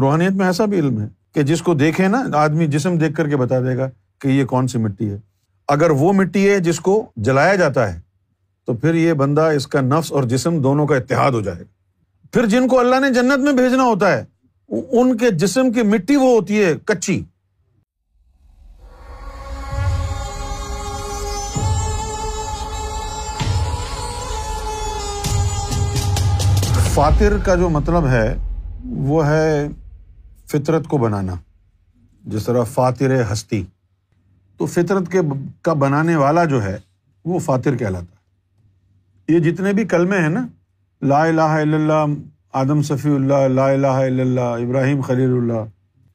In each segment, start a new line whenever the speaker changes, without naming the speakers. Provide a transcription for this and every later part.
روحانیت میں ایسا بھی علم ہے کہ جس کو دیکھے نا، آدمی جسم دیکھ کر کے بتا دے گا کہ یہ کون سی مٹی ہے۔ اگر وہ مٹی ہے جس کو جلایا جاتا ہے، تو پھر یہ بندہ اس کا نفس اور جسم دونوں کا اتحاد ہو جائے گا۔ پھر جن کو اللہ نے جنت میں بھیجنا ہوتا ہے، ان کے جسم کی مٹی وہ ہوتی ہے کچی۔ فاتر کا جو مطلب ہے، وہ ہے فطرت کو بنانا۔ جس طرح فاتر ہستی۔ تو فطرت کے کا بنانے والا جو ہے، وہ فاتر کہلاتا۔ ہے یہ جتنے بھی کلمے ہیں نا، لا الہ الا اللہ، آدم صفی اللہ، لا الہ الا اللہ، ابراہیم خلیل اللہ،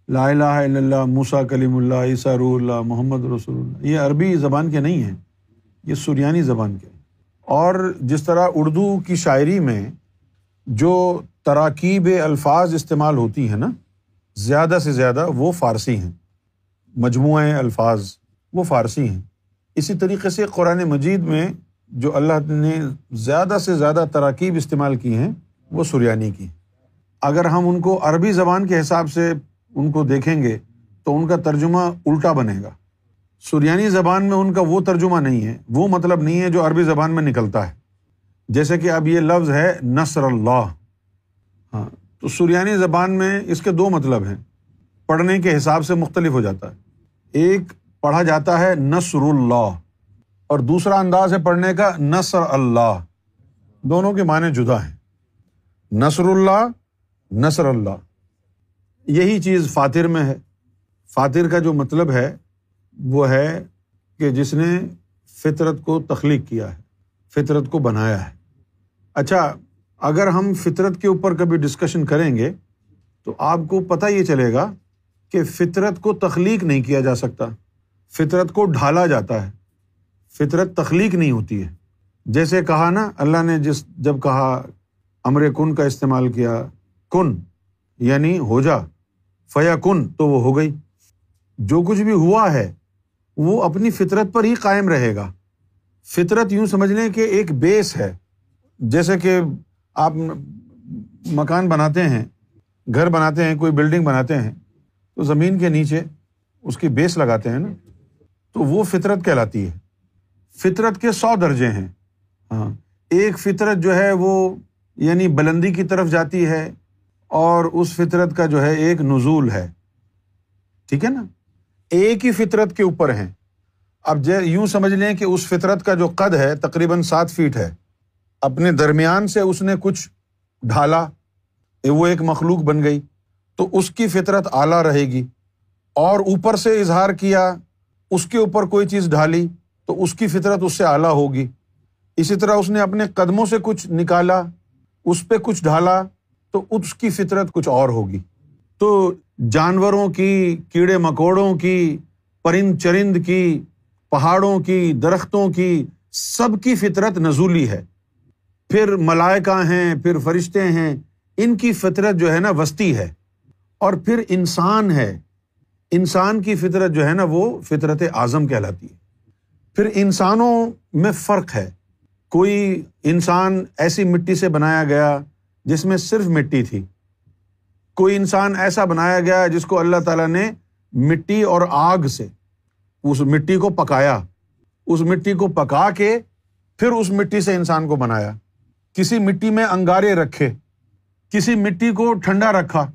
لا الہ الا اللہ موسا کلیم اللہ، عیسیٰ روح اللہ، محمد رسول اللہ۔ یہ عربی زبان کے نہیں ہیں، یہ سریانی زبان کے۔ اور جس طرح اردو کی شاعری میں جو تراکیب الفاظ استعمال ہوتی ہیں نا زیادہ سے زیادہ وہ فارسی ہیں۔ مجموعہ الفاظ وہ فارسی ہیں۔ اسی طریقے سے قرآن مجید میں جو اللہ نے زیادہ سے زیادہ تراکیب استعمال کی ہیں، وہ سریانی کی۔ اگر ہم ان کو عربی زبان کے حساب سے ان کو دیکھیں گے، تو ان کا ترجمہ الٹا بنے گا۔ سریانی زبان میں ان کا وہ ترجمہ نہیں ہے، وہ مطلب نہیں ہے جو عربی زبان میں نکلتا ہے۔ جیسے کہ اب یہ لفظ ہے نثر اللہ۔ ہاں تو سریانی زبان میں اس کے دو مطلب ہیں۔ پڑھنے کے حساب سے مختلف ہو جاتا ہے۔ ایک، پڑھا جاتا ہے نثر اللہ اور دوسرا انداز ہے پڑھنے کا نثر اللہ دونوں کے معنی جدا ہیں۔ نثر اللہ نثر اللہ یہی چیز فاتر میں ہے۔ فاتر کا جو مطلب ہے، وہ ہے کہ جس نے فطرت کو تخلیق کیا ہے، فطرت کو بنایا ہے۔ اچھا اگر ہم فطرت کے اوپر کبھی ڈسکشن کریں گے، تو آپ کو پتہ یہ چلے گا کہ فطرت کو تخلیق نہیں کیا جا سکتا۔ فطرت کو ڈھالا جاتا ہے۔ فطرت تخلیق نہیں ہوتی ہے۔ جیسے کہا نا، اللہ نے جس، جب کہا امر کن کا استعمال کیا، کن یعنی ہو جا فیا کن تو وہ ہو گئی۔ جو کچھ بھی ہوا ہے، وہ اپنی فطرت پر ہی قائم رہے گا۔ فطرت یوں سمجھ لیں کہ ایک بیس ہے۔ جیسے کہ آپ مکان بناتے ہیں، گھر بناتے ہیں، کوئی بلڈنگ بناتے ہیں، تو زمین کے نیچے اس کی بیس لگاتے ہیں نا، تو وہ فطرت کہلاتی ہے۔ فطرت کے سو درجے ہیں۔ ہاں۔ ایک فطرت جو ہے وہ یعنی بلندی کی طرف جاتی ہے اور اس فطرت کا جو ہے ایک نزول ہے۔ ٹھیک ہے نا؟ ایک ہی فطرت کے اوپر ہیں۔ اب یوں سمجھ لیں کہ اس فطرت کا جو قد ہے تقریباً سات فیٹ ہے۔ اپنے درمیان سے اس نے کچھ ڈھالا وہ ایک مخلوق بن گئی، تو اس کی فطرت اعلیٰ رہے گی۔ اور اوپر سے اظہار کیا، اس کے اوپر کوئی چیز ڈھالی، تو اس کی فطرت اس سے اعلیٰ ہوگی۔ اسی طرح اس نے اپنے قدموں سے کچھ نکالا، اس پہ کچھ ڈھالا، تو اس کی فطرت کچھ اور ہوگی۔ تو جانوروں کی، کیڑے مکوڑوں کی، پرند چرند کی، پہاڑوں کی، درختوں کی، سب کی فطرت نزولی ہے۔ پھر ملائکہ ہیں، پھر فرشتے ہیں، ان کی فطرت جو ہے نا وسطی ہے۔ اور پھر انسان ہے۔ انسان کی فطرت جو ہے نا وہ فطرت اعظم کہلاتی ہے۔ پھر انسانوں میں فرق ہے۔ کوئی انسان ایسی مٹی سے بنایا گیا جس میں صرف مٹی تھی۔ کوئی انسان ایسا بنایا گیا جس کو اللہ تعالیٰ نے مٹی اور آگ سے، اس مٹی کو پکایا۔ اس مٹی کو پکا کے پھر اس مٹی سے انسان کو بنایا۔ کسی مٹی میں انگارے رکھے، کسی مٹی کو ٹھنڈا رکھا۔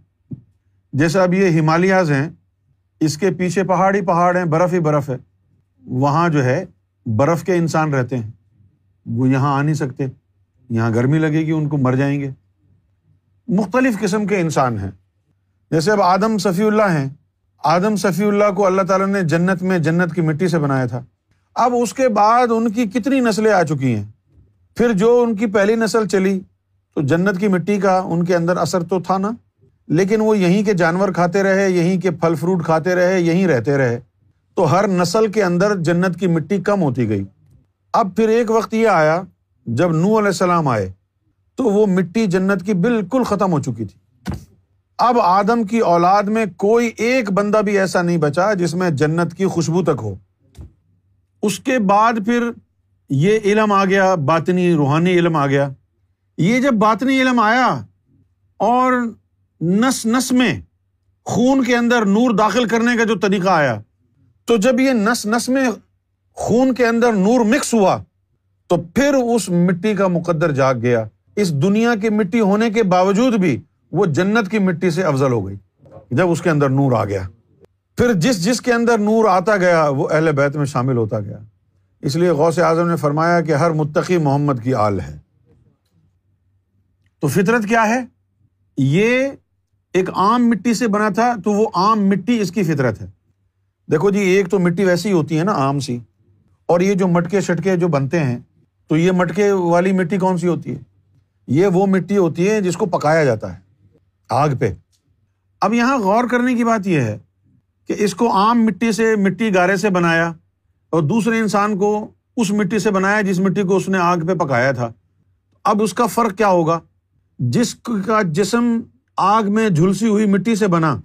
جیسے اب یہ ہمالیاز ہیں، اس کے پیچھے پہاڑی پہاڑ ہیں، برف ہی برف ہے۔ وہاں جو ہے، برف کے انسان رہتے ہیں۔ وہ یہاں آ نہیں سکتے۔ یہاں گرمی لگے گی، ان کو مر جائیں گے۔ مختلف قسم کے انسان ہیں۔ جیسے اب آدم صفی اللہ ہیں۔ آدم صفی اللہ کو اللہ تعالیٰ نے جنت میں جنت کی مٹی سے بنایا تھا۔ اب اس کے بعد ان کی کتنی نسلیں آ چکی ہیں؟ پھر جو ان کی پہلی نسل چلی، تو جنت کی مٹی کا ان کے اندر اثر تو تھا نا۔ لیکن وہ یہیں کے جانور کھاتے رہے، یہیں کے پھل فروٹ کھاتے رہے، یہیں رہتے رہے۔ تو ہر نسل کے اندر جنت کی مٹی کم ہوتی گئی۔ اب پھر ایک وقت یہ آیا، جب نو علیہ السلام آئے، تو وہ مٹی جنت کی بالکل ختم ہو چکی تھی۔ اب آدم کی اولاد میں کوئی ایک بندہ بھی ایسا نہیں بچا جس میں جنت کی خوشبو تک ہو۔ اس کے بعد پھر یہ علم آ گیا، باطنی روحانی علم آ گیا۔ یہ جب باطنی علم آیا اور نس نس میں خون کے اندر نور داخل کرنے کا جو طریقہ آیا، تو جب یہ نس نس میں خون کے اندر نور مکس ہوا، تو پھر اس مٹی کا مقدر جاگ گیا۔ اس دنیا کی مٹی ہونے کے باوجود بھی وہ جنت کی مٹی سے افضل ہو گئی، جب اس کے اندر نور آ گیا۔ پھر جس جس کے اندر نور آتا گیا، وہ اہل بیت میں شامل ہوتا گیا۔ اس لیے غوث اعظم نے فرمایا کہ ہر متقی محمد کی آل ہے۔ تو فطرت کیا ہے؟ یہ ایک عام مٹی سے بنا تھا، تو وہ عام مٹی اس کی فطرت ہے۔ دیکھو جی ایک تو مٹی ویسی ہوتی ہے نا، عام سی۔ اور یہ جو مٹکے شٹکے جو بنتے ہیں، تو یہ مٹکے والی مٹی کون سی ہوتی ہے؟ یہ وہ مٹی ہوتی ہے جس کو پکایا جاتا ہے، آگ پہ۔ اب یہاں غور کرنے کی بات یہ ہے کہ اس کو عام مٹی سے، مٹی گارے سے بنایا۔ اور دوسرے انسان کو اس مٹی سے بنایا جس مٹی کو اس نے آگ پہ پکایا تھا۔ اب اس کا فرق کیا ہوگا؟ جس کا جسم آگ میں جھلسی ہوئی مٹی سے بنا،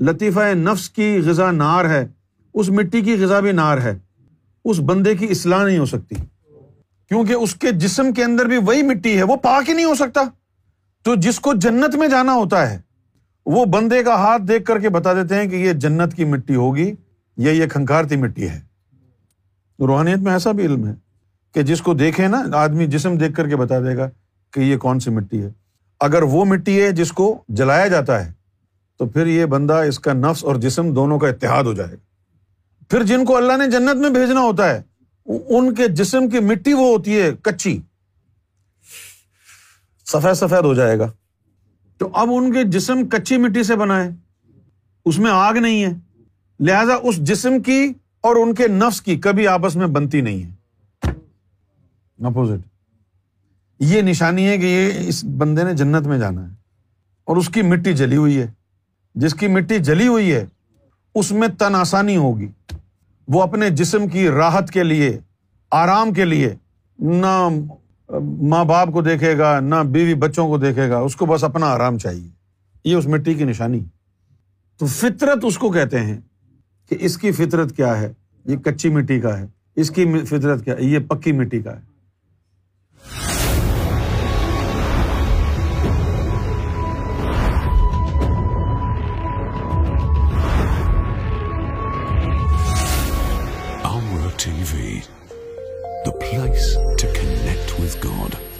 لطیفہ نفس کی غذا نار ہے، اس مٹی کی غذا بھی نار ہے۔ اس بندے کی اصلاح نہیں ہو سکتی۔ کیونکہ اس کے جسم کے اندر بھی وہی مٹی ہے، وہ پاک ہی نہیں ہو سکتا۔ تو جس کو جنت میں جانا ہوتا ہے، وہ بندے کا ہاتھ دیکھ کر کے بتا دیتے ہیں کہ یہ جنت کی مٹی ہوگی یا یہ کھنکارتی مٹی ہے۔ روحانیت میں ایسا بھی علم ہے کہ جس کو دیکھے نا، آدمی جسم دیکھ کر کے بتا دے گا کہ یہ کون سی مٹی ہے۔ اگر وہ مٹی ہے جس کو جلایا جاتا ہے، تو پھر یہ بندہ اس کا نفس اور جسم دونوں کا اتحاد ہو جائے گا۔ پھر جن کو اللہ نے جنت میں بھیجنا ہوتا ہے، ان کے جسم کی مٹی وہ ہوتی ہے کچی۔ سفید سفید ہو جائے گا۔ تو اب ان کے جسم کچی مٹی سے بنا ہے۔ اس میں آگ نہیں ہے۔ لہذا اس جسم کی اور ان کے نفس کی کبھی آپس میں بنتی نہیں ہے۔ اپوزٹ یہ نشانی ہے کہ یہ اس بندے نے جنت میں جانا ہے اور اس کی مٹی جلی ہوئی ہے۔ جس کی مٹی جلی ہوئی ہے، اس میں تن آسانی ہوگی۔ وہ اپنے جسم کی راحت کے لیے، آرام کے لیے نہ ماں باپ کو دیکھے گا، نہ بیوی بچوں کو دیکھے گا، اس کو بس اپنا آرام چاہیے۔ یہ اس مٹی کی نشانی۔ تو فطرت اس کو کہتے ہیں۔ کہ اس کی فطرت کیا ہے؟ یہ کچی مٹی کا ہے۔ اس کی فطرت کیا ہے؟ یہ پکی مٹی کا ہے۔ TV the place to connect.